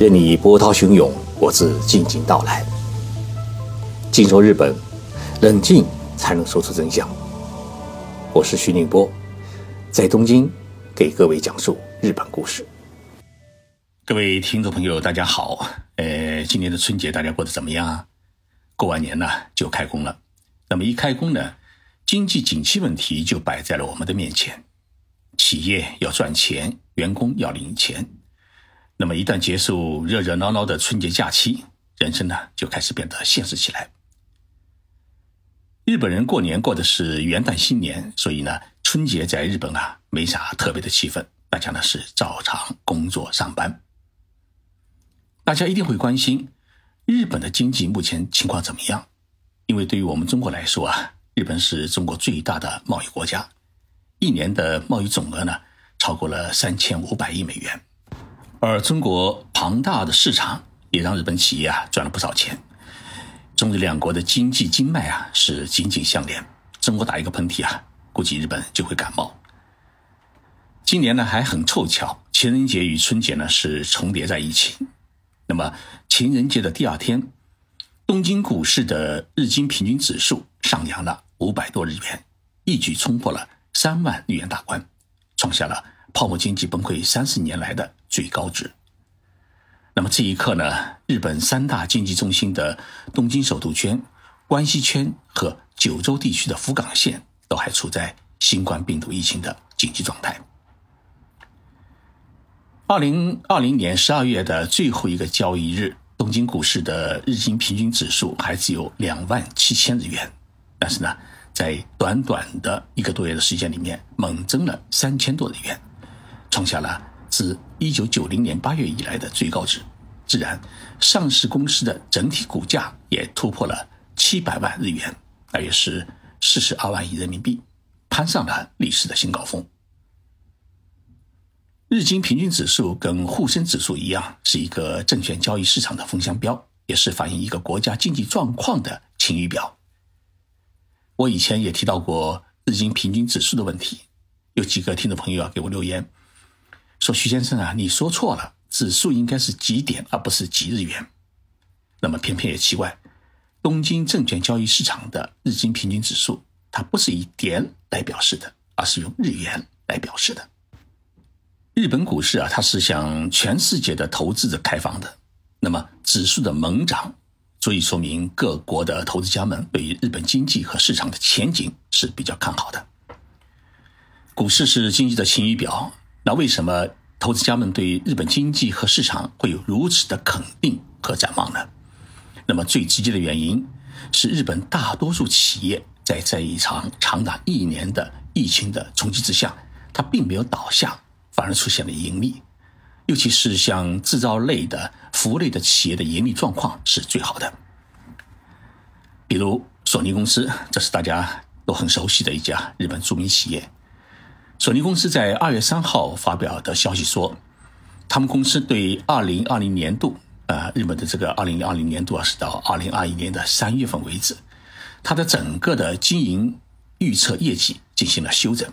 任你波涛汹涌，我自静静到来。静说日本，冷静才能说出真相。我是徐宁波，在东京给各位讲述日本故事。各位听众朋友，大家好。呃，今年的春节大家过得怎么样啊？过完年呢就开工了。那么一开工呢，经济景气问题就摆在了我们的面前。企业要赚钱，员工要领钱。那么一旦结束热热闹闹的春节假期，人生呢就开始变得现实起来。日本人过年过的是元旦新年，所以呢，春节在日本啊没啥特别的气氛，大家呢是照常工作上班。大家一定会关心日本的经济目前情况怎么样，因为对于我们中国来说啊，日本是中国最大的贸易国家，一年的贸易总额呢超过了三千五百亿美元。而中国庞大的市场也让日本企业啊赚了不少钱。中日两国的经济经脉啊是紧紧相连，中国打一个喷嚏啊，估计日本就会感冒。今年呢还很凑巧，情人节与春节呢是重叠在一起。那么情人节的第二天，东京股市的日经平均指数上扬了五百多日元，一举冲破了三万日元大关，创下了泡沫经济崩溃三十年来的。最高值。那么这一刻呢，日本三大经济中心的东京首都圈、关西圈和九州地区的福冈县都还处在新冠病毒疫情的紧急状态。二零二零年十二月的最后一个交易日，东京股市的日经平均指数还只有两万七千日元，但是呢，在短短的一个多月的时间里面，猛增了三千多日元，创下了。自一九九零年八月以来的最高值，自然，上市公司的整体股价也突破了七百万日元，大约是四十二万亿人民币，攀上了历史的新高峰。日经平均指数跟沪深指数一样，是一个证券交易市场的风向标，也是反映一个国家经济状况的晴雨表。我以前也提到过日经平均指数的问题，有几个听众朋友啊给我留言。说徐先生啊，你说错了，指数应该是几点，而不是几日元。那么偏偏也奇怪，东京证券交易市场的日经平均指数，它不是以点来表示的，而是用日元来表示的。日本股市啊，它是向全世界的投资者开放的。那么指数的猛涨，足以说明各国的投资家们对于日本经济和市场的前景是比较看好的。股市是经济的晴雨表。那为什么投资家们对日本经济和市场会有如此的肯定和展望呢？那么最直接的原因是日本大多数企业在这一场长达一年的疫情的冲击之下，它并没有倒下，反而出现了盈利。尤其是像制造类的、服务类的企业的盈利状况是最好的。比如索尼公司，这是大家都很熟悉的一家日本著名企业。索尼公司在二月三号发表的消息说，他们公司对二零二零年度，呃，日本的这个二零二零年度啊，是到二零二一年的三月份为止，它的整个的经营预测业绩进行了修整，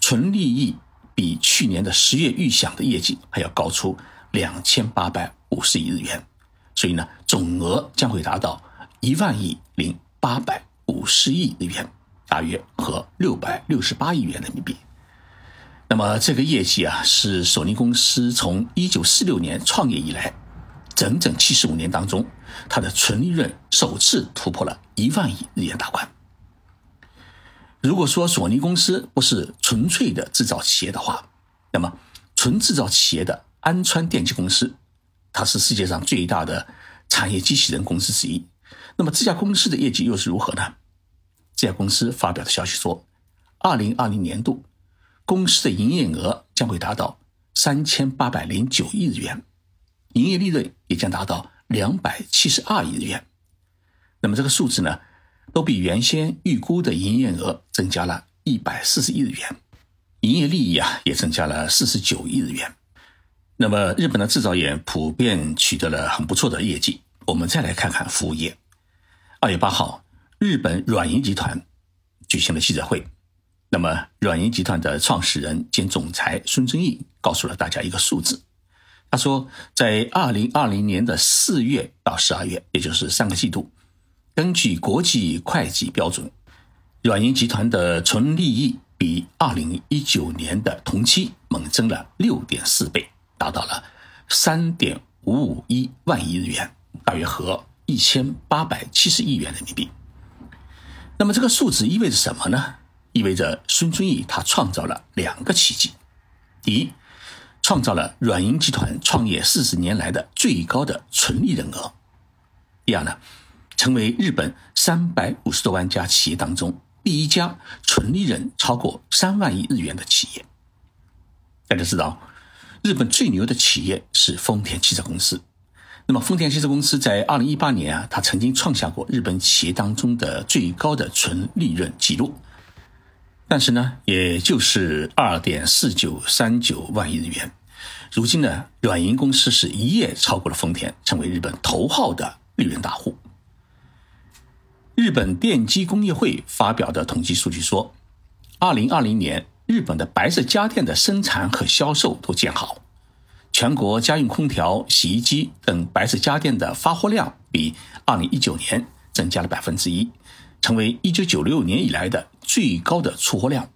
纯利益比去年的十月预想的业绩还要高出两千八百五十亿日元，所以呢，总额将会达到一万亿零八百五十亿日元，大约和六百六十八亿元人民币。那么这个业绩啊，是索尼公司从一九四六年创业以来，整整七十五年当中，它的纯利润首次突破了一万亿日元大关。如果说索尼公司不是纯粹的制造企业的话，那么纯制造企业的安川电机公司，它是世界上最大的产业机器人公司之一。那么这家公司的业绩又是如何呢？这家公司发表的消息说，二零二零年度。公司的营业额将会达到三千八百零九亿日元，营业利润也将达到两百七十二亿日元。那么这个数字呢，都比原先预估的营业额增加了一百四十亿日元，营业利益啊也增加了四十九亿日元。那么日本的制造业普遍取得了很不错的业绩。我们再来看看服务业。二月八号，日本软银集团举行了记者会。那么，软银集团的创始人兼总裁孙正义告诉了大家一个数字：他说，在二零二零年的四月到十二月，也就是三个季度，根据国际会计标准，软银集团的纯利益比二零一九年的同期猛增了六点四倍，达到了三点五五一万亿日元，大约合一千八百七十亿元人民币。那么这个数字意味着什么呢？意味着孙正义他创造了两个奇迹：第一，创造了软银集团创业四十年来的最高的纯利润额；第二呢，成为日本三百五十多万家企业当中第一家纯利润超过三万亿日元的企业。大家知道，日本最牛的企业是丰田汽车公司。那么，丰田汽车公司在二零一八年啊，它曾经创下过日本企业当中的最高的纯利润记录，但是呢，也就是二点四九三九万亿日元。如今呢，软银公司是一夜超过了丰田，成为日本头号的利润大户。日本电机工业会发表的统计数据说，二零二零年日本的白色家电的生产和销售都见好。全国家用空调、洗衣机等白色家电的发货量比2019年增加了百分之一，成为1996年以来的最高的出货量，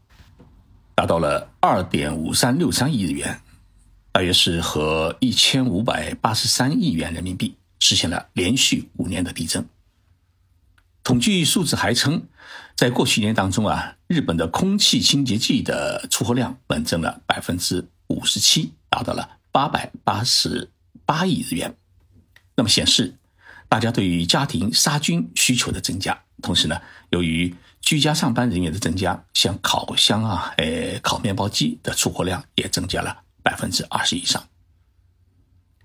达到了2.5363亿日元，大约是和1583亿元人民币，实现了连续五年的递增。统计数字还称，在过去一年当中啊，日本的空气清洁剂的出货量猛增了百分之五十七，达到了。八百八十八亿日元，那么显示大家对于家庭杀菌需求的增加，同时呢，由于居家上班人员的增加，像烤箱啊、呃烤面包机的出货量也增加了百分之二十以上。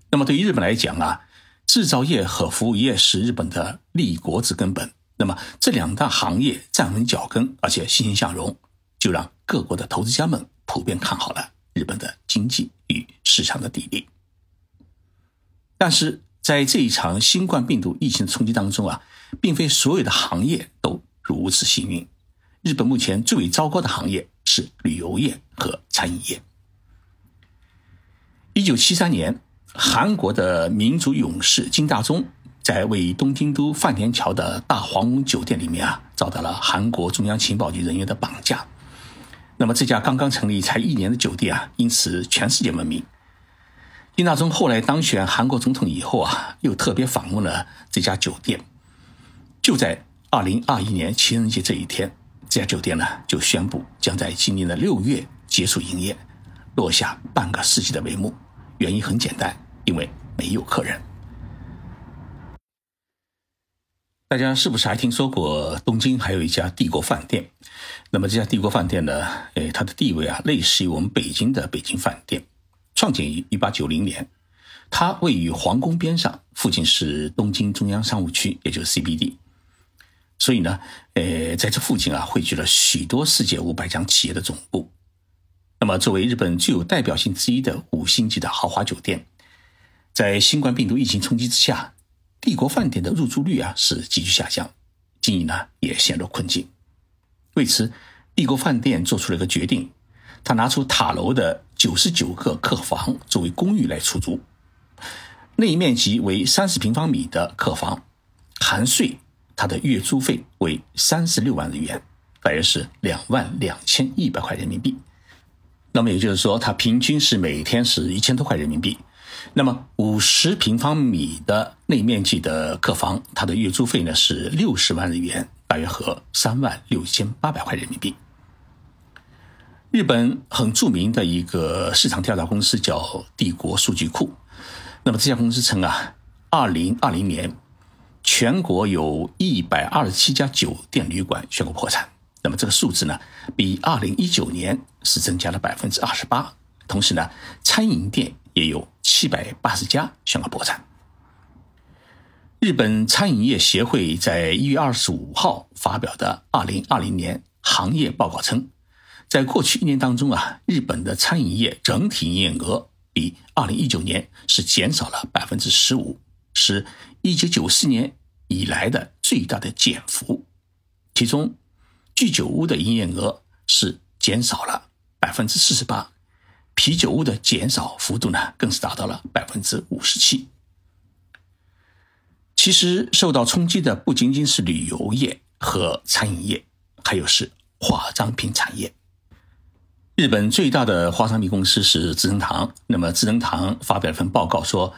那么对于日本来讲啊，制造业和服务业是日本的立国之根本，那么这两大行业站稳脚跟，而且欣欣向荣，就让各国的投资家们普遍看好了日本的经济。与市场的砥砺，但是在这一场新冠病毒疫情冲击当中啊，并非所有的行业都如此幸运。日本目前最为糟糕的行业是旅游业和餐饮业。一九七三年，韩国的民族勇士金大中在位于东京都饭田桥的大皇宫酒店里面啊，遭到了韩国中央情报局人员的绑架。那么这家刚刚成立才一年的酒店啊，因此全世界闻名。金大中后来当选韩国总统以后啊，又特别访问了这家酒店。就在二零二一年情人节这一天，这家酒店呢就宣布将在今年的六月结束营业，落下半个世纪的帷幕。原因很简单，因为没有客人。大家是不是还听说过东京还有一家帝国饭店？那么这家帝国饭店呢？诶，它的地位啊，类似于我们北京的北京饭店，创建于一八九零年，它位于皇宫边上，附近是东京中央商务区，也就是 CBD。所以呢，呃，在这附近啊，汇聚了许多世界五百强企业的总部。那么，作为日本最有代表性之一的五星级的豪华酒店，在新冠病毒疫情冲击之下。帝国饭店的入住率啊是急剧下降，经营呢也陷入困境。为此，帝国饭店做出了一个决定，他拿出塔楼的九十九个客房作为公寓来出租，内面积为三十平方米的客房，含税，它的月租费为三十六万日元，大约是两万两千一百块人民币。那么也就是说，它平均是每天是一千多块人民币。那么五十平方米的内面积的客房，它的月租费呢是六十万日元，大约合三万六千八百块人民币。日本很著名的一个市场调查公司叫帝国数据库，那么这家公司称啊，二零二零年全国有一百二十七家酒店旅馆宣布破产，那么这个数字呢，比二零一九年是增加了百分之二十八，同时呢，餐饮店也有。七百八十家宣告破产。日本餐饮业协会在一月二十五号发表的二零二零年行业报告称，在过去一年当中啊，日本的餐饮业整体营业额比二零一九年是减少了百分之十五，是一九九四年以来的最大的减幅。其中，居酒屋的营业额是减少了百分之四十八。啤酒屋的减少幅度呢，更是达到了百分之五十七。其实受到冲击的不仅仅是旅游业和餐饮业，还有是化妆品产业。日本最大的化妆品公司是资生堂，那么资生堂发表了份报告说，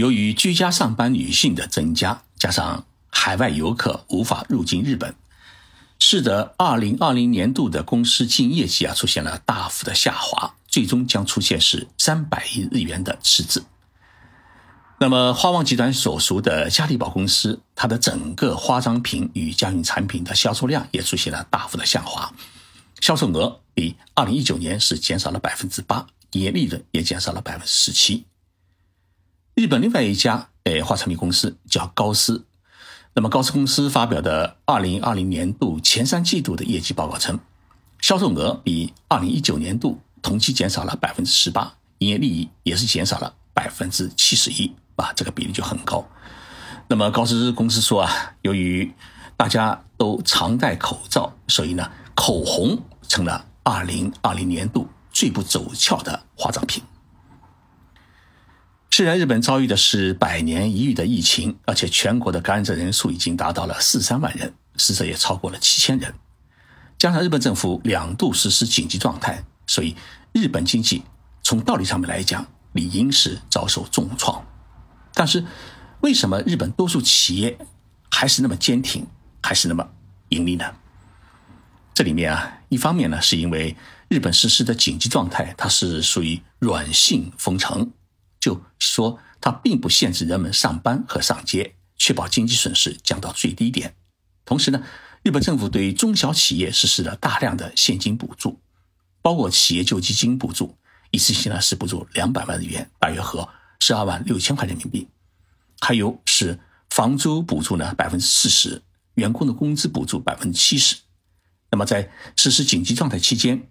由于居家上班女性的增加，加上海外游客无法入境日本，使得2020年度的公司经营业绩啊出现了大幅的下滑，最终将出现是300亿日元的赤字。那么花王集团所属的嘉利宝公司，它的整个化妆品与家用产品的销售量也出现了大幅的下滑，销售额比2019年是减少了百分之八，营业利润也减少了百分之十七。日本另外一家诶化妆品公司叫高斯，那么高斯公司发表的2020年度前三季度的业绩报告称，销售额比2019年度同期减少了百分之十八，营业利益也是减少了百分之七十一。啊，这个比例就很高。那么高斯公司说啊，由于大家都常戴口罩，所以呢，口红成了二零二零年度最不走俏的化妆品。虽然日本遭遇的是百年一遇的疫情，而且全国的感染者人数已经达到了四三万人，死者也超过了七千人，加上日本政府两度实施紧急状态，所以日本经济从道理上面来讲，理应是遭受重创。但是，为什么日本多数企业还是那么坚挺，还是那么盈利呢？这里面啊，一方面呢，是因为日本实施的紧急状态，它是属于软性封城，就说它并不限制人们上班和上街，确保经济损失降到最低点。同时呢，日本政府对中小企业实施了大量的现金补助，包括企业救济金补助，一次性呢是补助两百万日元，大约合。十二万六千块人民币，还有是房租补助呢百分之四十，员工的工资补助百分之七十。那么在实施紧急状态期间，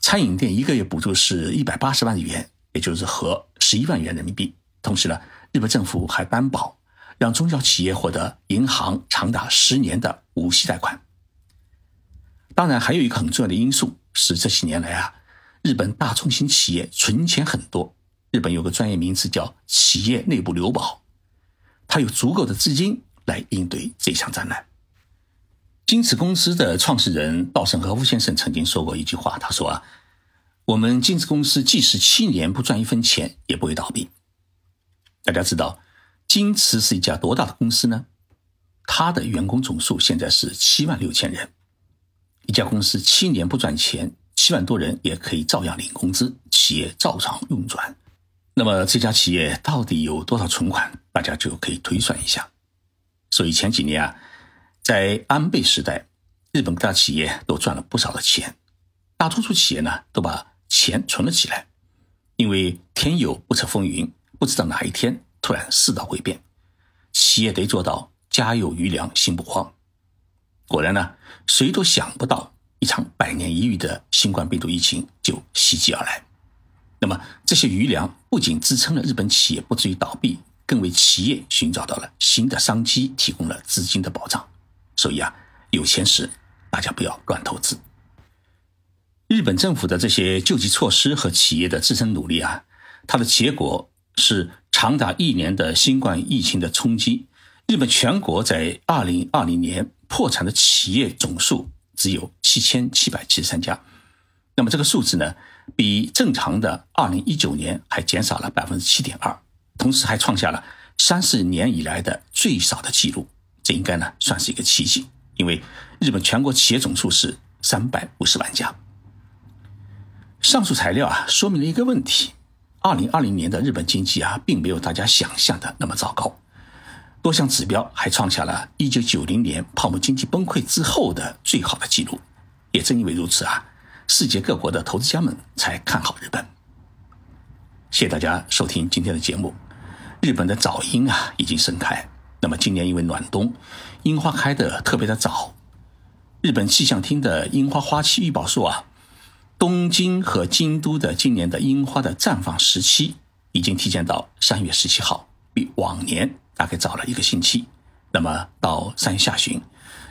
餐饮店一个月补助是一百八十万日元，也就是合十一万元人民币。同时呢，日本政府还担保，让中小企业获得银行长达十年的无息贷款。当然，还有一个很重要的因素是这些年来啊，日本大中型企业存钱很多。日本有个专业名词叫企业内部留保，它有足够的资金来应对这场灾难。京瓷公司的创始人稻盛和夫先生曾经说过一句话，他说啊，我们金瓷公司即使七年不赚一分钱，也不会倒闭。大家知道金瓷是一家多大的公司呢？它的员工总数现在是七万六千人，一家公司七年不赚钱，七万多人也可以照样领工资，企业照常运转。那么这家企业到底有多少存款？大家就可以推算一下。所以前几年啊，在安倍时代，日本各大企业都赚了不少的钱。大多数企业呢，都把钱存了起来，因为天有不测风云，不知道哪一天突然世道会变，企业得做到家有余粮，心不慌。果然呢，谁都想不到一场百年一遇的新冠病毒疫情就袭击而来。那么这些余粮不仅支撑了日本企业不至于倒闭，更为企业寻找到了新的商机，提供了资金的保障。所以啊，有钱时大家不要乱投资。日本政府的这些救济措施和企业的自身努力啊，它的结果是长达一年的新冠疫情的冲击。日本全国在二零二零年破产的企业总数只有七千七百七十三家。那么这个数字呢？比正常的二零一九年还减少了百分之七点二，同时还创下了三十年以来的最少的记录。这应该呢算是一个奇迹，因为日本全国企业总数是三百五十万家。上述材料啊说明了一个问题：二零二零年的日本经济啊并没有大家想象的那么糟糕，多项指标还创下了一九九零年泡沫经济崩溃之后的最好的记录。也正因为如此啊。世界各国的投资家们才看好日本。谢谢大家收听今天的节目。日本的早樱啊已经盛开，那么今年因为暖冬，樱花开得特别的早。日本气象厅的樱花花期预报说啊，东京和京都的今年的樱花的绽放时期已经提前到三月十七号，比往年大概早了一个星期。那么到三月下旬，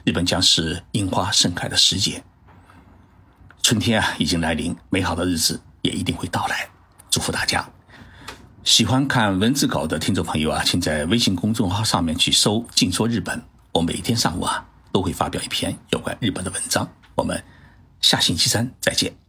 日本将是樱花盛开的时节。春天啊，已经来临，美好的日子也一定会到来。祝福大家！喜欢看文字稿的听众朋友啊，请在微信公众号上面去搜“静说日本”。我每天上午啊都会发表一篇有关日本的文章。我们下星期三再见。